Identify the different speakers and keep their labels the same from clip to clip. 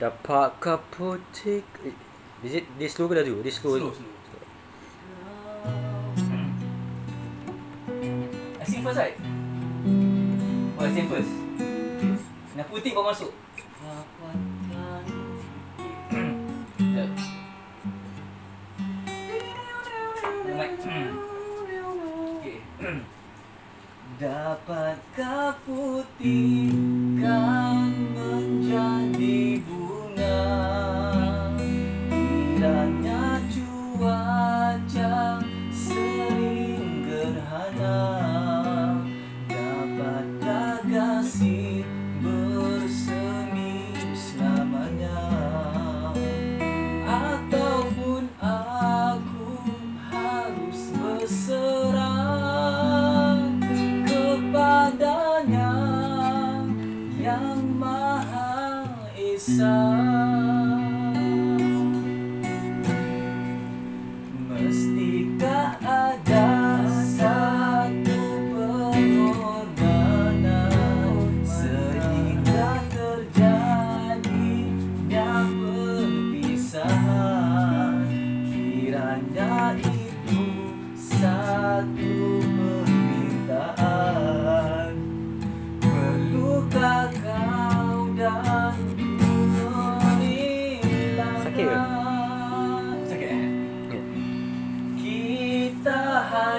Speaker 1: Dapat kaputik eh, Is it this slow ke laju? This slow
Speaker 2: Slow, slow. Asing first right? Oh, asing first. Nak putik kau masuk. Dapatkah putihkan Yang Maha Esa. Mestikah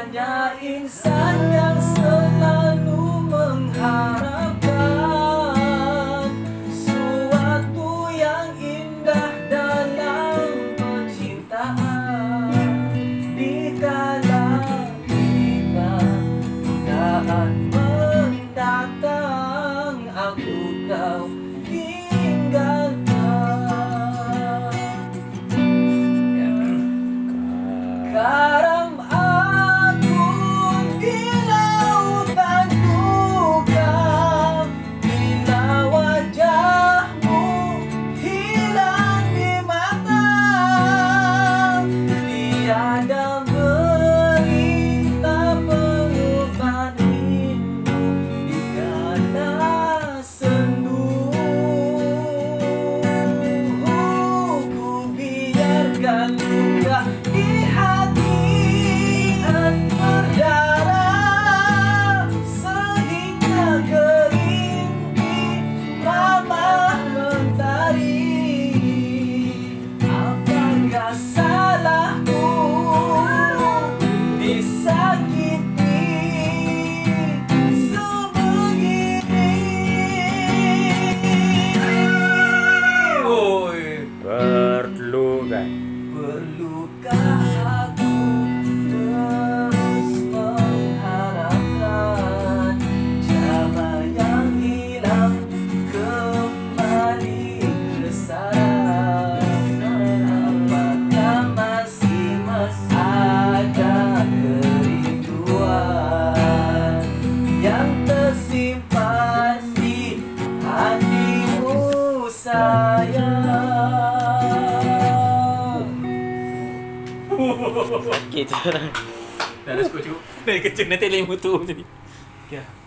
Speaker 2: niya insan niya
Speaker 1: Okey tu.
Speaker 2: Dah dah cukup cukup.
Speaker 1: Dah kecil nanti lain motor macam ni.
Speaker 2: Okay.